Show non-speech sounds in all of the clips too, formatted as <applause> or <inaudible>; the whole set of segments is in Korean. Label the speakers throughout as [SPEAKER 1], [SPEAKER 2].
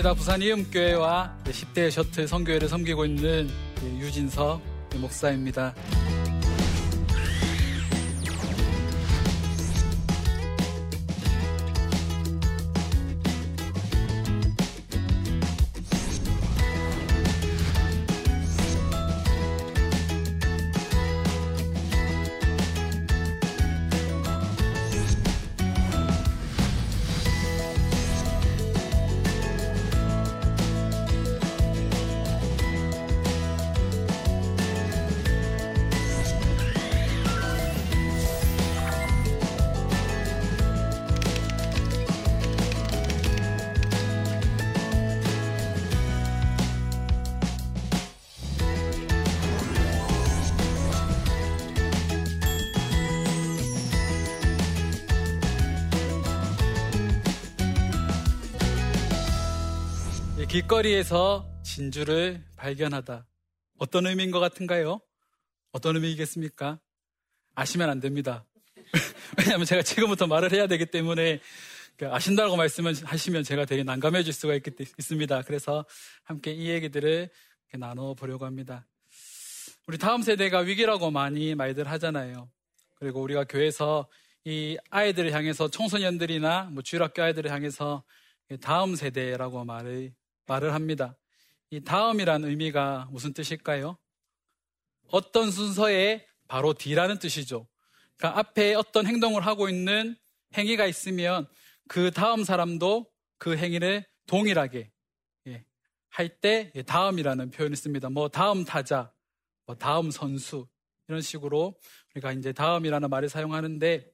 [SPEAKER 1] 반갑습니다. 부산 이음교회와 10대 셔틀 선교회를 섬기고 있는 유진석 목사입니다. 길거리에서 진주를 발견하다. 어떤 의미인 것 같은가요? 어떤 의미이겠습니까? 아시면 안 됩니다. <laughs> 왜냐하면 제가 지금부터 말을 해야 되기 때문에 그 아신다고 말씀을 하시면 제가 되게 난감해질 수가 있, 습니다 그래서 함께 이 얘기들을 나눠보려고 합니다. 우리 다음 세대가 위기라고 많이 말들 하잖아요. 그리고 우리가 교회에서 이 아이들을 향해서 청소년들이나 뭐 주일학교 아이들을 향해서 다음 세대라고 말을 말을 합니다. 이 다음이란 의미가 무슨 뜻일까요? 어떤 순서에 바로 뒤라는 뜻이죠. 그러니까 앞에 어떤 행동을 하고 있는 행위가 있으면 그 다음 사람도 그 행위를 동일하게 예, 할때 예, 다음이라는 표현을 씁니다. 뭐 다음 타자, 뭐 다음 선수 이런 식으로 우리가 이제 다음이라는 말을 사용하는데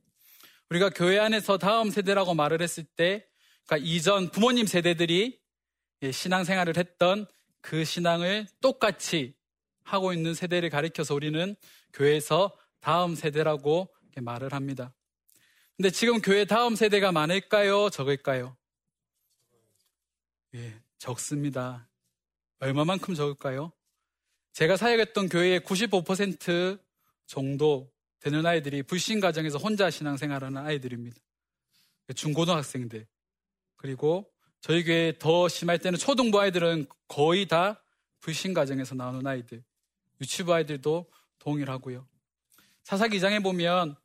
[SPEAKER 1] 우리가 교회 안에서 다음 세대라고 말을 했을 때 그러니까 이전 부모님 세대들이 예, 신앙생활을 했던 그 신앙을 똑같이 하고 있는 세대를 가리켜서 우리는 교회에서 다음 세대라고 말을 합니다. 근데 지금 교회 다음 세대가 많을까요? 적을까요? 예, 적습니다. 얼마만큼 적을까요? 제가 사역했던 교회의 95% 정도 되는 아이들이 불신 가정에서 혼자 신앙생활하는 아이들입니다. 중고등학생들. 그리고 저희 교회 더 심할 때는 초등부 아이들은 거의 다 불신 가정에서 나오는 아이들, 유치부 아이들도 동일하고요. 사사기장에 보면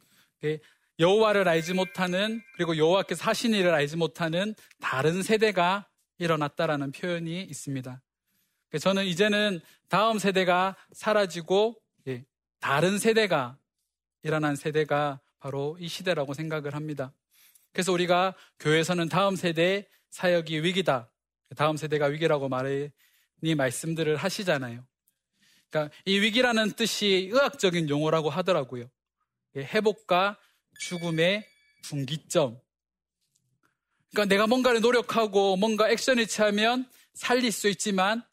[SPEAKER 1] 여호와를 알지 못하는 그리고 여호와께서 하신 일을 알지 못하는 다른 세대가 일어났다라는 표현이 있습니다. 저는 이제는 다음 세대가 사라지고 예, 다른 세대가 일어난 세대가 바로 이 시대라고 생각을 합니다. 그래서 우리가 교회에서는 다음 세대 사역이 위기다. 다음 세대가 위기라고 말해 니 말씀들을 하시잖아요. 그러니까 이 위기라는 뜻이 의학적인 용어라고 하더라고요. 회복과 죽음의 분기점. 그러니까 내가 뭔가를 노력하고 뭔가 액션을 취하면 살릴 수 있지만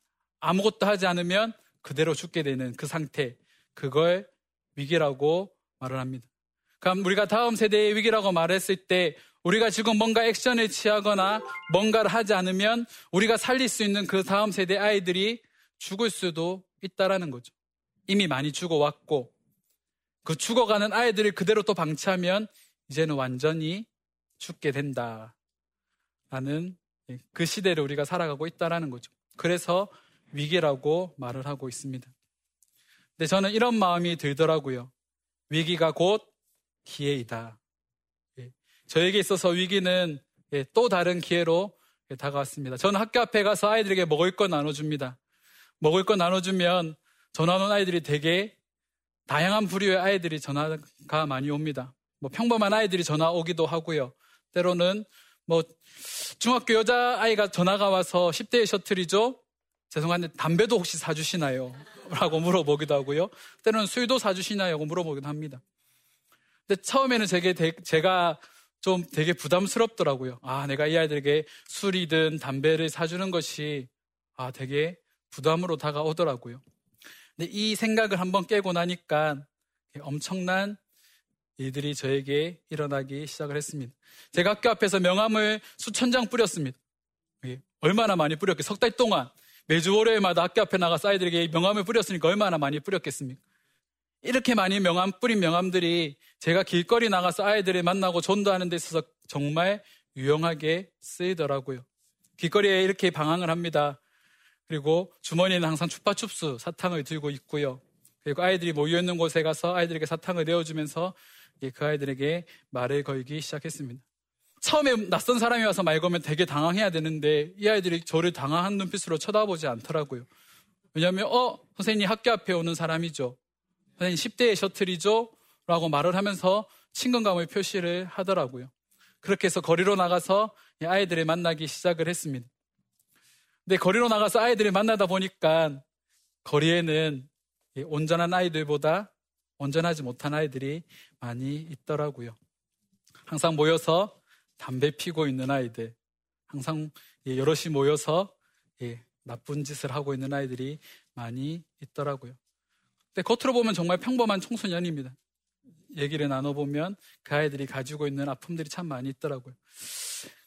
[SPEAKER 1] 아무것도 하지 않으면 그대로 죽게 되는 그 상태. 그걸 위기라고 말을 합니다. 그럼 우리가 다음 세대의 위기라고 말했을 때 우리가 지금 뭔가 액션을 취하거나 뭔가를 하지 않으면 우리가 살릴 수 있는 그 다음 세대 아이들이 죽을 수도 있다라는 거죠. 이미 많이 죽어왔고 그 죽어가는 아이들을 그대로 또 방치하면 이제는 완전히 죽게 된다. 라는 그 시대를 우리가 살아가고 있다라는 거죠. 그래서 위기라고 말을 하고 있습니다. 근데 저는 이런 마음이 들더라고요. 위기가 곧 기회이다. 저에게 있어서 위기는 예, 또 다른 기회로 예, 다가왔습니다. 저는 학교 앞에 가서 아이들에게 먹을 거 나눠줍니다. 먹을 거 나눠주면 전화 오는 아이들이 되게 다양한 부류의 아이들이 전화가 많이 옵니다. 뭐 평범한 아이들이 전화 오기도 하고요. 때로는 뭐 중학교 여자 아이가 전화가 와서 10대의 셔틀이죠. 죄송한데 담배도 혹시 사주시나요? <laughs> 라고 물어보기도 하고요. 때로는 술도 사주시나요? 라고 물어보기도 합니다. 근데 처음에는 제게, 제가 좀 되게 부담스럽더라고요. 아, 내가 이 아이들에게 술이든 담배를 사주는 것이 아, 되게 부담으로 다가오더라고요. 근데 이 생각을 한번 깨고 나니까 엄청난 일들이 저에게 일어나기 시작을 했습니다. 제가 학교 앞에서 명함을 수천 장 뿌렸습니다. 예, 얼마나 많이 뿌렸겠어요? 석 달 동안 매주 월요일마다 학교 앞에 나가서 아이들에게 명함을 뿌렸으니까 얼마나 많이 뿌렸겠습니까? 이렇게 많이 명함 뿌린 명함들이 제가 길거리 나가서 아이들을 만나고 전도하는 데 있어서 정말 유용하게 쓰이더라고요. 길거리에 이렇게 방황을 합니다. 그리고 주머니에는 항상 추파춥스 사탕을 들고 있고요. 그리고 아이들이 모여 있는 곳에 가서 아이들에게 사탕을 내어주면서 그 아이들에게 말을 걸기 시작했습니다. 처음에 낯선 사람이 와서 말 걸면 되게 당황해야 되는데 이 아이들이 저를 당황한 눈빛으로 쳐다보지 않더라고요. 왜냐하면 어 선생님 학교 앞에 오는 사람이죠. 선생님 10대의 셔틀이죠. 라고 말을 하면서 친근감을 표시를 하더라고요. 그렇게 해서 거리로 나가서 아이들을 만나기 시작을 했습니다. 근데 거리로 나가서 아이들을 만나다 보니까 거리에는 온전한 아이들보다 온전하지 못한 아이들이 많이 있더라고요. 항상 모여서 담배 피고 있는 아이들, 항상 여럿이 모여서 나쁜 짓을 하고 있는 아이들이 많이 있더라고요. 근데 겉으로 보면 정말 평범한 청소년입니다. 얘기를 나눠보면 그 아이들이 가지고 있는 아픔들이 참 많이 있더라고요.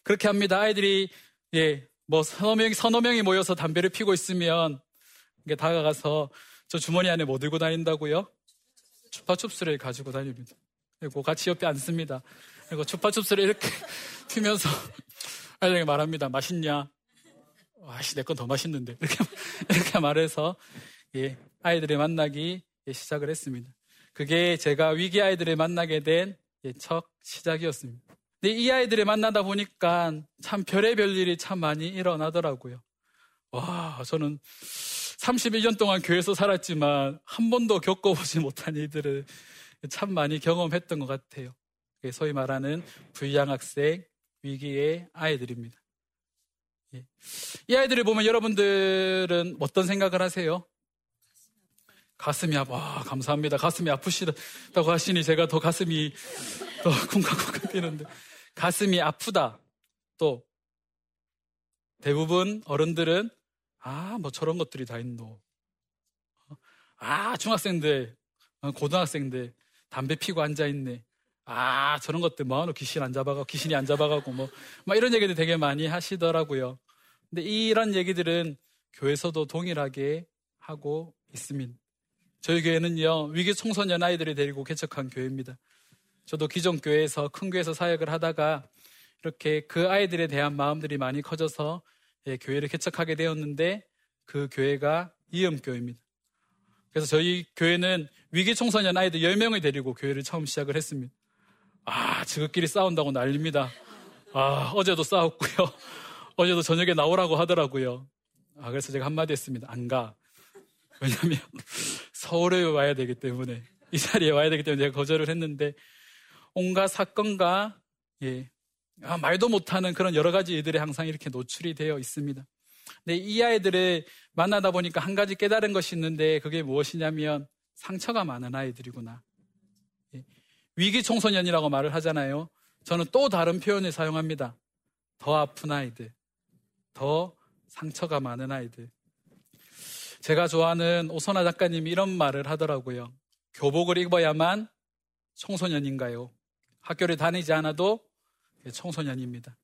[SPEAKER 1] 그렇게 합니다. 아이들이, 예, 뭐 서너 명이, 서너 명이 모여서 담배를 피고 있으면 이게 다가가서 저 주머니 안에 뭐 들고 다닌다고요? 추파춥스를 가지고 다닙니다. 그리고 같이 옆에 앉습니다. 그리고 추파춥스를 이렇게 <laughs> 피면서 <laughs> 아이들에게 말합니다. 맛있냐? 아씨, 내 건 더 맛있는데. 이렇게, <laughs> 이렇게 말해서, 예, 아이들을 만나기 시작을 했습니다. 그게 제가 위기 아이들을 만나게 된첫 시작이었습니다. 근데 이 아이들을 만나다 보니까 참 별의별 일이 참 많이 일어나더라고요. 와, 저는 31년 동안 교회에서 살았지만 한 번도 겪어보지 <laughs> 못한 일들을 참 많이 경험했던 것 같아요. 소위 말하는 불량학생 위기의 아이들입니다. 예. 이 아이들을 보면 여러분들은 어떤 생각을 하세요? 가슴이 아파. 와, 감사합니다. 가슴이 아프시다고 하시니 제가 더 가슴이 더 <laughs> 쿵쾅쿵쾅 뛰는데. 가슴이 아프다. 또, 대부분 어른들은, 아, 뭐 저런 것들이 다 있노. 아, 중학생들, 어, 고등학생들, 담배 피고 앉아있네. 아, 저런 것들 뭐하노? 귀신 안 잡아가고, 귀신이 안 잡아가고, 뭐, 막 이런 얘기들 되게 많이 하시더라고요. 근데 이런 얘기들은 교회에서도 동일하게 하고 있습니다. 저희 교회는요, 위기 청소년 아이들을 데리고 개척한 교회입니다. 저도 기존 교회에서 큰 교회에서 사역을 하다가 이렇게 그 아이들에 대한 마음들이 많이 커져서 예, 교회를 개척하게 되었는데 그 교회가 이음교회입니다. 그래서 저희 교회는 위기 청소년 아이들 10명을 데리고 교회를 처음 시작을 했습니다. 아, 지극끼리 싸운다고 난립니다. 아, 어제도 싸웠고요. <laughs> 어제도 저녁에 나오라고 하더라고요. 아, 그래서 제가 한마디 했습니다. 안 가. 왜냐하면 서울에 와야 되기 때문에 이 자리에 와야 되기 때문에 제가 거절을 했는데 온갖 사건과 예, 아, 말도 못하는 그런 여러 가지 일들이 항상 이렇게 노출이 되어 있습니다. 근데 이 아이들을 만나다 보니까 한 가지 깨달은 것이 있는데 그게 무엇이냐면 상처가 많은 아이들이구나. 예, 위기 청소년이라고 말을 하잖아요. 저는 또 다른 표현을 사용합니다. 더 아픈 아이들, 더 상처가 많은 아이들. 제가 좋아하는 오선아 작가님이 이런 말을 하더라고요. 교복을 입어야만 청소년인가요? 학교를 다니지 않아도 청소년입니다.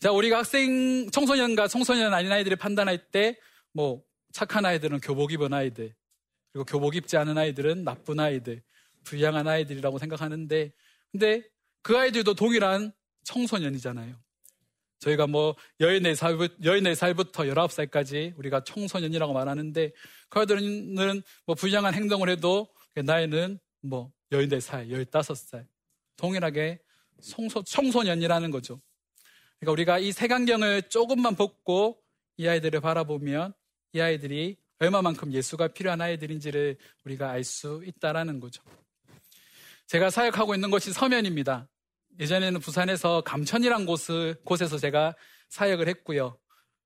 [SPEAKER 1] 자, 우리가 학생, 청소년과 청소년 아닌 아이들을 판단할 때, 뭐, 착한 아이들은 교복 입은 아이들, 그리고 교복 입지 않은 아이들은 나쁜 아이들, 불량한 아이들이라고 생각하는데, 근데 그 아이들도 동일한 청소년이잖아요. 저희가 뭐 14살, 14살부터 19살까지 우리가 청소년이라고 말하는데 그 아이들은 뭐 불량한 행동을 해도 나이는 뭐 14살, 15살 동일하게 청소, 청소년이라는 거죠. 그러니까 우리가 이 색안경을 조금만 벗고 이 아이들을 바라보면 이 아이들이 얼마만큼 예수가 필요한 아이들인지를 우리가 알 수 있다라는 거죠. 제가 사역하고 있는 곳이 서면입니다. 예전에는 부산에서 감천이란 곳을, 곳에서 제가 사역을 했고요.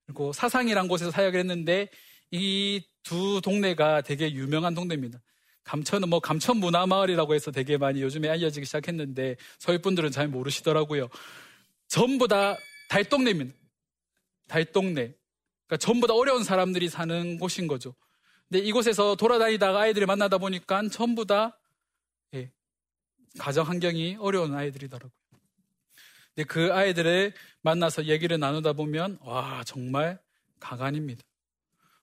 [SPEAKER 1] 그리고 사상이란 곳에서 사역을 했는데 이 두 동네가 되게 유명한 동네입니다. 감천은 뭐 감천 문화마을이라고 해서 되게 많이 요즘에 알려지기 시작했는데 서울 분들은 잘 모르시더라고요. 전부 다 달동네입니다. 달동네. 그러니까 전부 다 어려운 사람들이 사는 곳인 거죠. 근데 이곳에서 돌아다니다가 아이들을 만나다 보니까 전부 다 예, 가정 환경이 어려운 아이들이더라고요. 근데 그 아이들을 만나서 얘기를 나누다 보면 와 정말 가관입니다.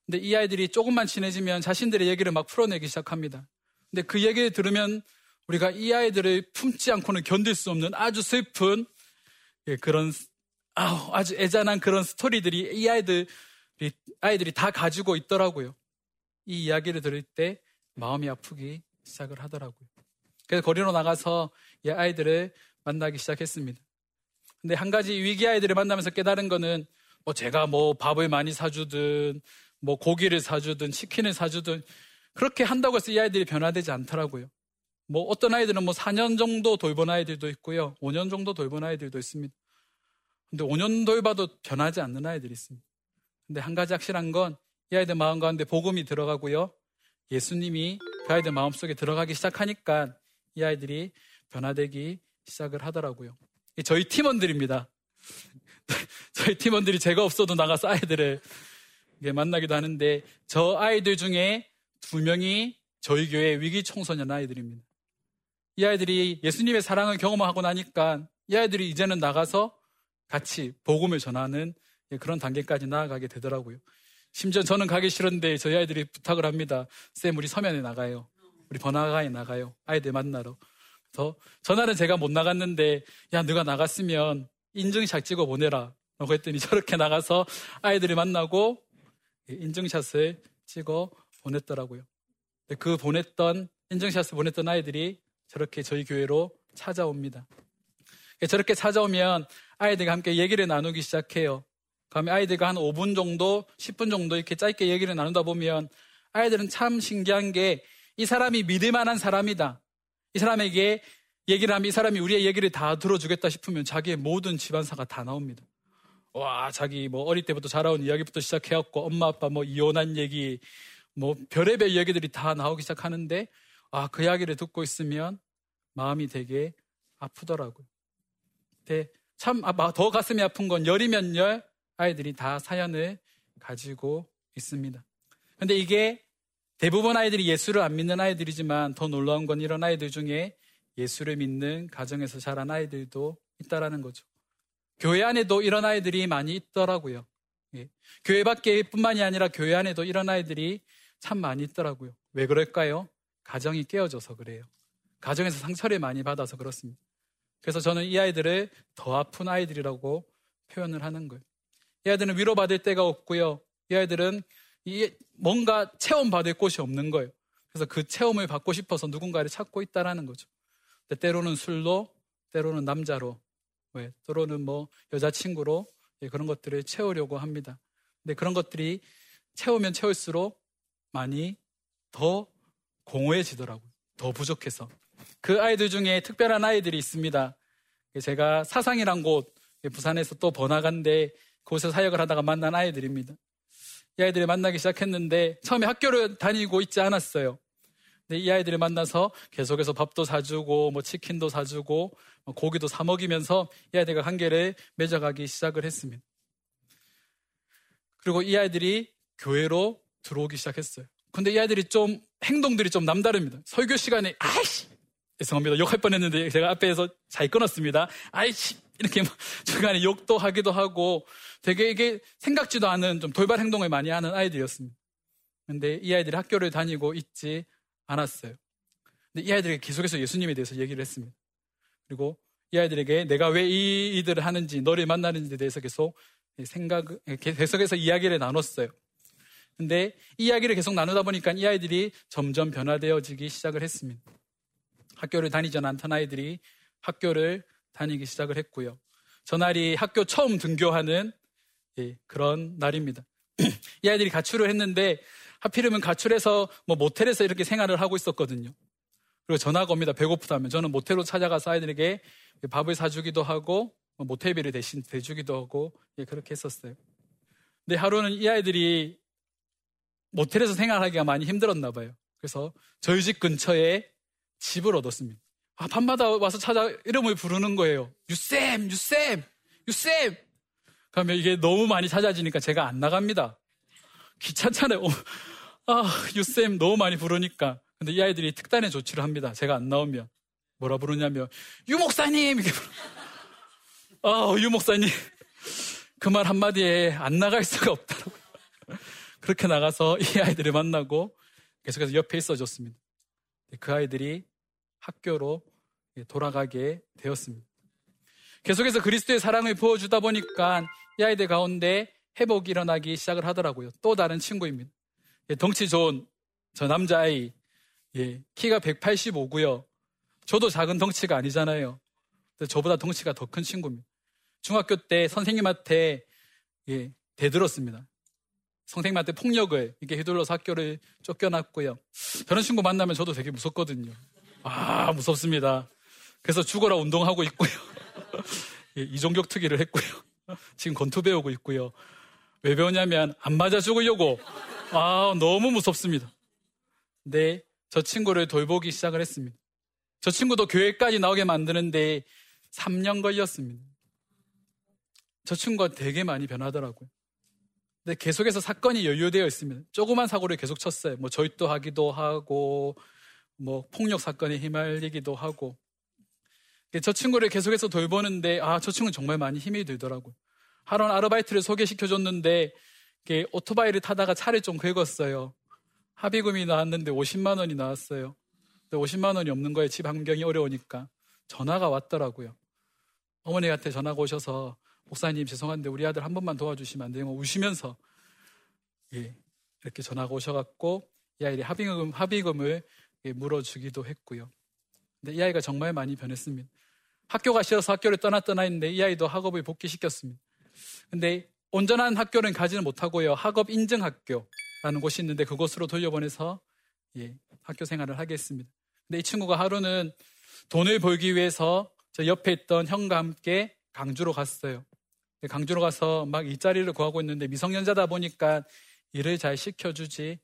[SPEAKER 1] 근데 이 아이들이 조금만 친해지면 자신들의 얘기를 막 풀어내기 시작합니다. 근데 그 얘기를 들으면 우리가 이 아이들을 품지 않고는 견딜 수 없는 아주 슬픈 예, 그런 아우, 아주 애잔한 그런 스토리들이 이 아이들이, 아이들이 다 가지고 있더라고요. 이 이야기를 들을 때 마음이 아프기 시작을 하더라고요. 그래서 거리로 나가서 이 아이들을 만나기 시작했습니다. 근데 한 가지 위기 아이들을 만나면서 깨달은 거는 뭐 제가 뭐 밥을 많이 사주든 뭐 고기를 사주든 치킨을 사주든 그렇게 한다고 해서 이 아이들이 변화되지 않더라고요. 뭐 어떤 아이들은 뭐 4년 정도 돌본 아이들도 있고요. 5년 정도 돌본 아이들도 있습니다. 근데 5년 돌봐도 변하지 않는 아이들이 있습니다. 근데 한 가지 확실한 건 이 아이들 마음 가운데 복음이 들어가고요. 예수님이 그 아이들 마음속에 들어가기 시작하니까 이 아이들이 변화되기 시작을 하더라고요. 저희 팀원들입니다. <laughs> 저희 팀원들이 제가 없어도 나가서 아이들을 만나기도 하는데 저 아이들 중에 두 명이 저희 교회 위기 청소년 아이들입니다. 이 아이들이 예수님의 사랑을 경험하고 나니까 이 아이들이 이제는 나가서 같이 복음을 전하는 그런 단계까지 나아가게 되더라고요. 심지어 저는 가기 싫은데 저희 아이들이 부탁을 합니다. 쌤, 우리 서면에 나가요. 우리 번화가에 나가요. 아이들 만나러. 더 전날은 제가 못 나갔는데 야 너가 나갔으면 인증샷 찍어 보내라. 라고 했더니 저렇게 나가서 아이들이 만나고 인증샷을 찍어 보냈더라고요. 그 보냈던 인증샷을 보냈던 아이들이 저렇게 저희 교회로 찾아옵니다. 저렇게 찾아오면 아이들과 함께 얘기를 나누기 시작해요. 그러면 아이들과 한 5분 정도, 10분 정도 이렇게 짧게 얘기를 나누다 보면 아이들은 참 신기한 게 이 사람이 믿을 만한 사람이다. 이 사람에게 얘기를 하면 이 사람이 우리의 얘기를 다 들어주겠다 싶으면 자기의 모든 집안사가 다 나옵니다. 와, 자기 뭐 어릴 때부터 자라온 이야기부터 시작해갖고 엄마 아빠 뭐 이혼한 얘기, 뭐 별의별 이야기들이 다 나오기 시작하는데 아, 그 이야기를 듣고 있으면 마음이 되게 아프더라고요. 근데 참더 아, 가슴이 아픈 건 열이면 열 아이들이 다 사연을 가지고 있습니다. 근데 이게 대부분 아이들이 예수를 안 믿는 아이들이지만 더 놀라운 건 이런 아이들 중에 예수를 믿는 가정에서 자란 아이들도 있다라는 거죠. 교회 안에도 이런 아이들이 많이 있더라고요. 예. 교회 밖에 뿐만이 아니라 교회 안에도 이런 아이들이 참 많이 있더라고요. 왜 그럴까요? 가정이 깨어져서 그래요. 가정에서 상처를 많이 받아서 그렇습니다. 그래서 저는 이 아이들을 더 아픈 아이들이라고 표현을 하는 거예요. 이 아이들은 위로받을 데가 없고요. 이 아이들은 뭔가 체험받을 곳이 없는 거예요. 그래서 그 체험을 받고 싶어서 누군가를 찾고 있다라는 거죠. 때로는 술로, 때로는 남자로, 왜, 때로는 뭐 여자친구로 예, 그런 것들을 채우려고 합니다. 근데 그런 것들이 채우면 채울수록 많이 더 공허해지더라고요. 더 부족해서. 그 아이들 중에 특별한 아이들이 있습니다. 제가 사상이란 곳, 부산에서 또 번화가인데 그곳에서 사역을 하다가 만난 아이들입니다. 이 아이들을 만나기 시작했는데 처음에 학교를 다니고 있지 않았어요. 근데 이 아이들을 만나서 계속해서 밥도 사주고 뭐 치킨도 사주고 뭐 고기도 사 먹이면서 이 아이들과 관계를 맺어가기 시작을 했습니다. 그리고 이 아이들이 교회로 들어오기 시작했어요. 근데 이 아이들이 좀 행동들이 좀 남다릅니다. 설교 시간에 아이씨 죄송합니다. 욕할 뻔했는데 제가 앞에서 잘 끊었습니다. 아이씨 이렇게 중간에 욕도 하기도 하고 되게 이게 생각지도 않은 좀 돌발 행동을 많이 하는 아이들이었습니다. 근데 이 아이들이 학교를 다니고 있지 않았어요. 근데 이 아이들에게 계속해서 예수님에 대해서 얘기를 했습니다. 그리고 이 아이들에게 내가 왜 이 일을 하는지, 너를 만나는지에 대해서 계속 생각, 계속해서 이야기를 나눴어요. 근데 이야기를 계속 나누다 보니까 이 아이들이 점점 변화되어지기 시작을 했습니다. 학교를 다니지 않던 아이들이 학교를 다니기 시작을 했고요. 저날이 학교 처음 등교하는 예, 그런 날입니다. <clears throat> 이 아이들이 가출을 했는데 하필이면 가출해서 뭐 모텔에서 이렇게 생활을 하고 있었거든요. 그리고 전화가 옵니다. 배고프다면 저는 모텔로 찾아가서 아이들에게 밥을 사주기도 하고 뭐 모텔비를 대신 대주기도 하고 예, 그렇게 했었어요. 근데 하루는 이 아이들이 모텔에서 생활하기가 많이 힘들었나 봐요. 그래서 저희 집 근처에 집을 얻었습니다. 아, 밤마다 와서 찾아 이름을 부르는 거예요. 유쌤, 유쌤, 유쌤. 그러면 이게 너무 많이 찾아지니까 제가 안 나갑니다. 귀찮잖아요. 어, 아, 유쌤 너무 많이 부르니까. 근데 이 아이들이 특단의 조치를 합니다. 제가 안 나오면. 뭐라 부르냐면, 유 목사님! 이렇게 부르 아, 유 목사님. 그 말 한마디에 안 나갈 수가 없다고. 그렇게 나가서 이 아이들을 만나고 계속해서 옆에 있어 줬습니다. 그 아이들이 학교로 돌아가게 되었습니다. 계속해서 그리스도의 사랑을 부어주다 보니까 이 아이들 가운데 회복이 일어나기 시작을 하더라고요. 또 다른 친구입니다. 예, 덩치 좋은 저 남자아이, 예, 키가 185고요. 저도 작은 덩치가 아니잖아요. 저보다 덩치가 더 큰 친구입니다. 중학교 때 선생님한테 예, 대들었습니다. 선생님한테 폭력을 이렇게 휘둘러서 학교를 쫓겨났고요. 저런 친구 만나면 저도 되게 무섭거든요. 아, 무섭습니다. 그래서 죽어라 운동하고 있고요. <laughs> 예, 이종격 투기를 했고요. 지금 권투 배우고 있고요. 왜 배우냐면 안 맞아 죽으려고. 아, 너무 무섭습니다. 근데 저 친구를 돌보기 시작을 했습니다. 저 친구도 교회까지 나오게 만드는데 3년 걸렸습니다. 저 친구가 되게 많이 변하더라고요. 근데 계속해서 사건이 연루되어 있습니다. 조그만 사고를 계속 쳤어요. 뭐 절도하기도 하고, 뭐 폭력 사건에 휘말리기도 하고. 저 친구를 계속해서 돌보는데, 아, 저 친구는 정말 많이 힘이 들더라고요. 하루는 아르바이트를 소개시켜줬는데, 오토바이를 타다가 차를 좀 긁었어요. 합의금이 나왔는데 50만 원이 나왔어요. 근데 50만 원이 없는 거예요. 집 환경이 어려우니까. 전화가 왔더라고요. 어머니한테 전화가 오셔서 목사님 죄송한데 우리 아들 한 번만 도와주시면 안? 뭐 우시면서 예, 이렇게 전화가 오셔갖고 이 아이의 합의금, 합의금을 예, 물어주기도 했고요. 근데 이 아이가 정말 많이 변했습니다. 학교 가셔서 학교를 떠나 했는데 이 아이도 학업을 복귀시켰습니다. 근데 온전한 학교는 가지는 못하고요. 학업 인증 학교라는 곳이 있는데 그곳으로 돌려보내서 예, 학교 생활을 하게 했습니다. 근데 이 친구가 하루는 돈을 벌기 위해서 저 옆에 있던 형과 함께 강주로 갔어요. 강주로 가서 막 일자리를 구하고 있는데 미성년자다 보니까 일을 잘 시켜주지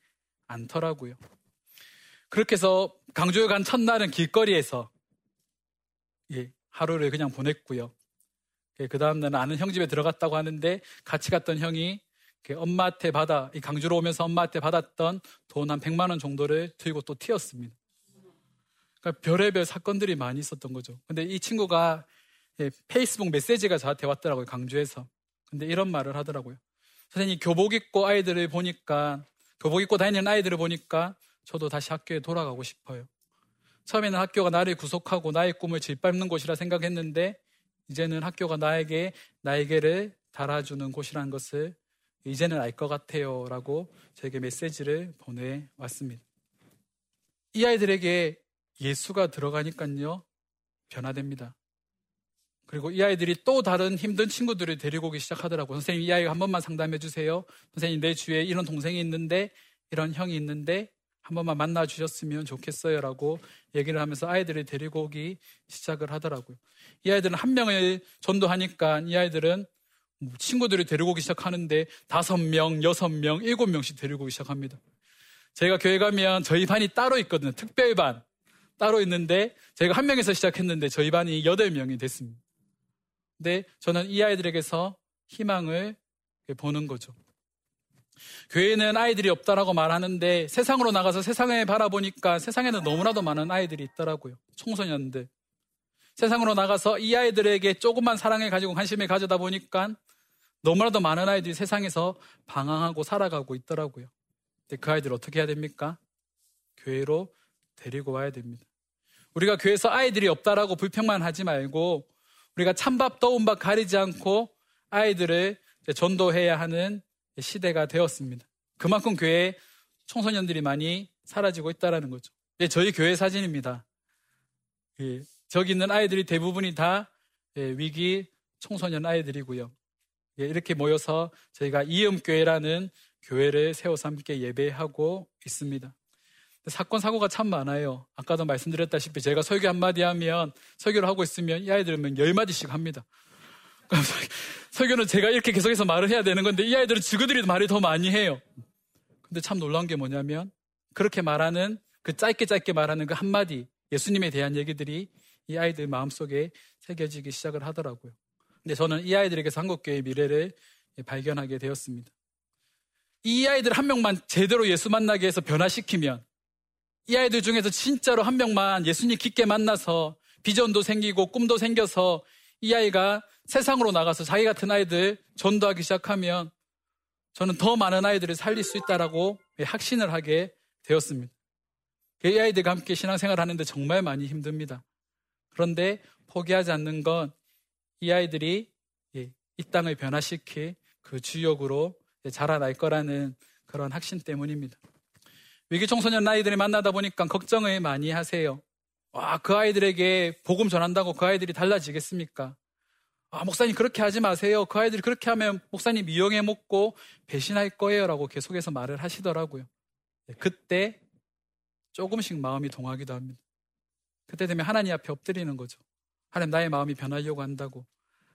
[SPEAKER 1] 않더라고요. 그렇게 해서 강주에 간 첫날은 길거리에서 예, 하루를 그냥 보냈고요. 예, 그 다음날은 아는 형 집에 들어갔다고 하는데 같이 갔던 형이 엄마한테 받아, 이 강주로 오면서 엄마한테 받았던 돈 한 100만 원 정도를 들고 또 튀었습니다. 그러니까 별의별 사건들이 많이 있었던 거죠. 근데 이 친구가 예, 페이스북 메시지가 저한테 왔더라고요. 강주에서. 근데 이런 말을 하더라고요. 선생님, 교복 입고 아이들을 보니까, 교복 입고 다니는 아이들을 보니까 저도 다시 학교에 돌아가고 싶어요. 처음에는 학교가 나를 구속하고 나의 꿈을 짓밟는 곳이라 생각했는데, 이제는 학교가 나에게 나에게를 달아주는 곳이라는 것을 이제는 알 것 같아요. 라고 저에게 메시지를 보내왔습니다. 이 아이들에게 예수가 들어가니까요, 변화됩니다. 그리고 이 아이들이 또 다른 힘든 친구들을 데리고 오기 시작하더라고요. 선생님, 이 아이가 한 번만 상담해 주세요. 선생님, 내 주위에 이런 동생이 있는데, 이런 형이 있는데, 한 번만 만나 주셨으면 좋겠어요. 라고 얘기를 하면서 아이들을 데리고 오기 시작을 하더라고요. 이 아이들은 한 명을 전도하니까 이 아이들은 친구들을 데리고 오기 시작하는데 다섯 명, 여섯 명, 일곱 명씩 데리고 오기 시작합니다. 저희가 교회 가면 저희 반이 따로 있거든요. 특별반. 따로 있는데 저희가 한 명에서 시작했는데 저희 반이 여덟 명이 됐습니다. 근데 저는 이 아이들에게서 희망을 보는 거죠. 교회는 아이들이 없다라고 말하는데 세상으로 나가서 세상을 바라보니까 세상에는 너무나도 많은 아이들이 있더라고요. 청소년들. 세상으로 나가서 이 아이들에게 조금만 사랑을 가지고 관심을 가져다 보니까 너무나도 많은 아이들이 세상에서 방황하고 살아가고 있더라고요. 근데 그 아이들 어떻게 해야 됩니까? 교회로 데리고 와야 됩니다. 우리가 교회에서 아이들이 없다라고 불평만 하지 말고 우리가 찬밥 더운 밥 가리지 않고 아이들을 전도해야 하는 시대가 되었습니다. 그만큼 교회에 청소년들이 많이 사라지고 있다는 거죠. 예, 저희 교회 사진입니다. 예, 저기 있는 아이들이 대부분이 다 예, 위기 청소년 아이들이고요. 예, 이렇게 모여서 저희가 이음교회라는 교회를 세워서 함께 예배하고 있습니다. 사건 사고가 참 많아요. 아까도 말씀드렸다시피 제가 설교 한마디 하면 설교를 하고 있으면 이 아이들은 열 마디씩 합니다. <laughs> 설교는 제가 이렇게 계속해서 말을 해야 되는 건데 이 아이들은 지그들이 말이 더 많이 해요. 근데 참 놀라운 게 뭐냐면 그렇게 말하는 그 짧게 짧게 말하는 그 한마디 예수님에 대한 얘기들이 이 아이들 마음속에 새겨지기 시작을 하더라고요. 근데 저는 이 아이들에게서 한국교회의 미래를 발견하게 되었습니다. 이 아이들 한 명만 제대로 예수 만나게 해서 변화시키면 이 아이들 중에서 진짜로 한 명만 예수님 깊게 만나서 비전도 생기고 꿈도 생겨서 이 아이가 세상으로 나가서 자기 같은 아이들 전도하기 시작하면 저는 더 많은 아이들을 살릴 수 있다라고 확신을 하게 되었습니다. 이 아이들과 함께 신앙생활 하는데 정말 많이 힘듭니다. 그런데 포기하지 않는 건 이 아이들이 예, 이 땅을 변화시킬 그 주역으로 자라날 거라는 그런 확신 때문입니다. 위기 청소년 아이들이 만나다 보니까 걱정을 많이 하세요. 와, 그 아이들에게 복음 전한다고 그 아이들이 달라지겠습니까? 아, 목사님 그렇게 하지 마세요. 그 아이들이 그렇게 하면 목사님 이용해 먹고 배신할 거예요. 라고 계속해서 말을 하시더라고요. 네, 그때 조금씩 마음이 동하기도 합니다. 그때 되면 하나님 앞에 엎드리는 거죠. 하나님 나의 마음이 변하려고 한다고.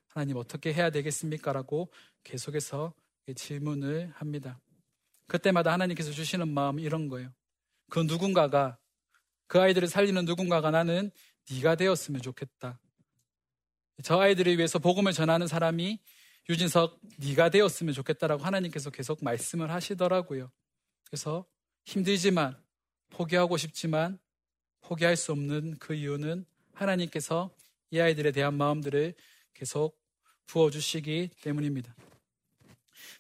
[SPEAKER 1] 하나님 어떻게 해야 되겠습니까? 라고 계속해서 질문을 합니다. 그때마다 하나님께서 주시는 마음이 이런 거예요. 그 누군가가 그 아이들을 살리는 누군가가 나는 네가 되었으면 좋겠다. 저 아이들을 위해서 복음을 전하는 사람이 유진석 네가 되었으면 좋겠다라고 하나님께서 계속 말씀을 하시더라고요. 그래서 힘들지만 포기하고 싶지만 포기할 수 없는 그 이유는 하나님께서 이 아이들에 대한 마음들을 계속 부어주시기 때문입니다.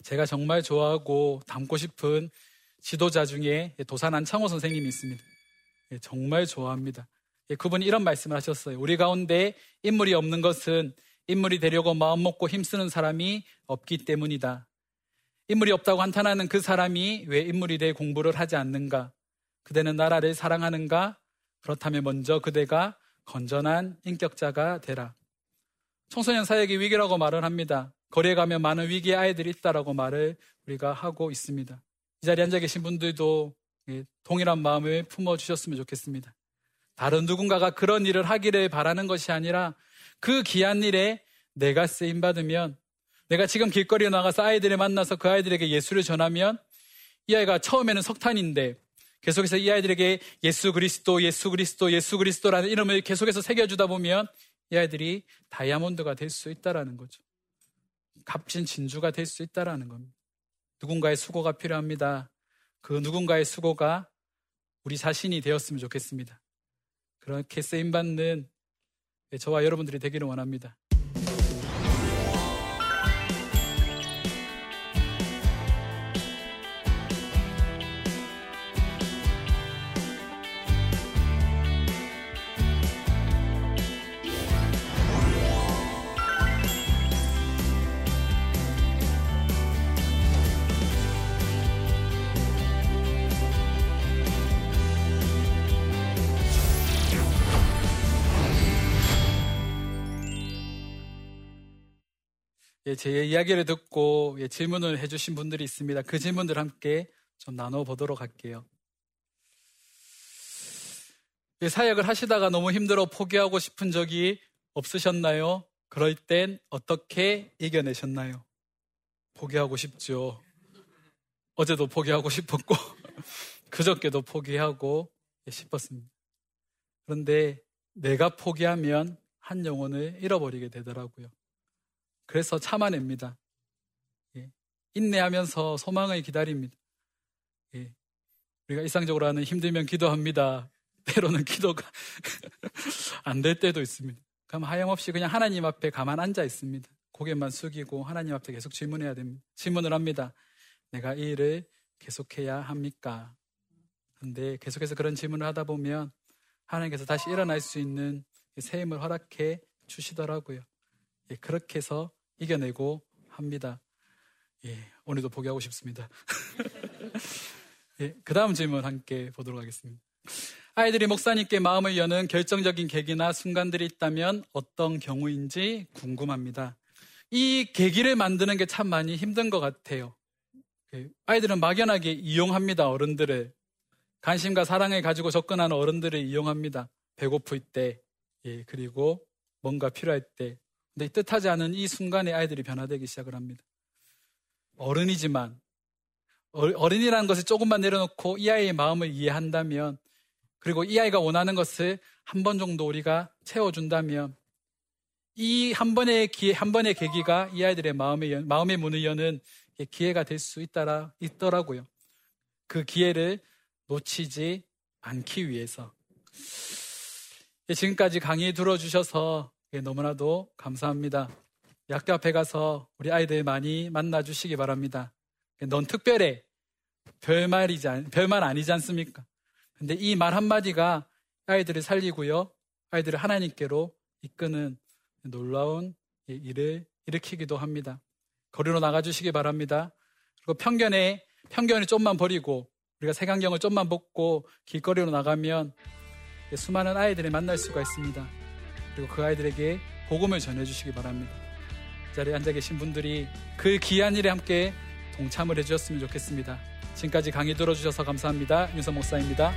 [SPEAKER 1] 제가 정말 좋아하고 닮고 싶은 지도자 중에 도산 안창호 선생님이 있습니다. 예, 정말 좋아합니다. 예, 그분이 이런 말씀을 하셨어요. 우리 가운데 인물이 없는 것은 인물이 되려고 마음 먹고 힘쓰는 사람이 없기 때문이다. 인물이 없다고 한탄하는 그 사람이 왜 인물이 될 공부를 하지 않는가? 그대는 나라를 사랑하는가? 그렇다면 먼저 그대가 건전한 인격자가 되라. 청소년 사역이 위기라고 말을 합니다. 거리에 가면 많은 위기의 아이들이 있다라고 말을 우리가 하고 있습니다. 이 자리에 앉아 계신 분들도 동일한 마음을 품어주셨으면 좋겠습니다. 다른 누군가가 그런 일을 하기를 바라는 것이 아니라 그 귀한 일에 내가 쓰임 받으면 내가 지금 길거리에 나가서 아이들을 만나서 그 아이들에게 예수를 전하면 이 아이가 처음에는 석탄인데 계속해서 이 아이들에게 예수 그리스도, 예수 그리스도, 예수 그리스도라는 이름을 계속해서 새겨주다 보면 이 아이들이 다이아몬드가 될 수 있다라는 거죠. 값진 진주가 될 수 있다라는 겁니다. 누군가의 수고가 필요합니다. 그 누군가의 수고가 우리 자신이 되었으면 좋겠습니다. 그렇게 쓰임받는 저와 여러분들이 되기를 원합니다. 예, 제 이야기를 듣고 예, 질문을 해주신 분들이 있습니다. 그 질문들 함께 좀 나눠보도록 할게요. 예, 사역을 하시다가 너무 힘들어 포기하고 싶은 적이 없으셨나요? 그럴 땐 어떻게 이겨내셨나요? 포기하고 싶죠. 어제도 포기하고 싶었고, <laughs> 그저께도 포기하고 싶었습니다. 그런데 내가 포기하면 한 영혼을 잃어버리게 되더라고요. 그래서 참아냅니다. 예. 인내하면서 소망을 기다립니다. 예. 우리가 일상적으로 하는 힘들면 기도합니다. <laughs> 때로는 기도가 <laughs> 안 될 때도 있습니다. 그럼 하염없이 그냥 하나님 앞에 가만 앉아 있습니다. 고개만 숙이고 하나님 앞에 계속 질문해야 됩니다. 질문을 합니다. 내가 이 일을 계속해야 합니까? 근데 계속해서 그런 질문을 하다 보면 하나님께서 다시 일어날 수 있는 새 힘을 허락해 주시더라고요. 예, 그렇게 해서 이겨내고 합니다. 예, 오늘도 포기하고 싶습니다. <laughs> 예, 그 다음 질문 함께 보도록 하겠습니다. 아이들이 목사님께 마음을 여는 결정적인 계기나 순간들이 있다면 어떤 경우인지 궁금합니다. 이 계기를 만드는 게 참 많이 힘든 것 같아요. 예, 아이들은 막연하게 이용합니다, 어른들을. 관심과 사랑을 가지고 접근하는 어른들을 이용합니다. 배고플 때, 예, 그리고 뭔가 필요할 때, 근데 뜻하지 않은 이 순간에 아이들이 변화되기 시작을 합니다. 어른이지만 어른이라는 것을 조금만 내려놓고 이 아이의 마음을 이해한다면 그리고 이 아이가 원하는 것을 한 번 정도 우리가 채워준다면 이 한 번의 기회, 한 번의 계기가 이 아이들의 마음의, 마음의 문을 여는 기회가 될 수 있더라, 있더라고요. 그 기회를 놓치지 않기 위해서. 지금까지 강의 들어주셔서 예, 너무나도 감사합니다. 학교 앞에 가서 우리 아이들 많이 만나 주시기 바랍니다. 예, 넌 특별해. 별말이지, 별말 아니지 않습니까? 근데 이 말 한마디가 아이들을 살리고요. 아이들을 하나님께로 이끄는 놀라운 일을 일으키기도 합니다. 거리로 나가주시기 바랍니다. 그리고 편견에 편견을 좀만 버리고 우리가 색안경을 좀만 벗고 길거리로 나가면 수많은 아이들을 만날 수가 있습니다. 그리고 그 아이들에게 복음을 전해주시기 바랍니다. 자리에 앉아 계신 분들이 그 귀한 일에 함께 동참을 해주셨으면 좋겠습니다. 지금까지 강의 들어주셔서 감사합니다. 윤성 목사입니다.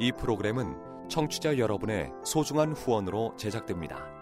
[SPEAKER 2] 이 프로그램은 청취자 여러분의 소중한 후원으로 제작됩니다.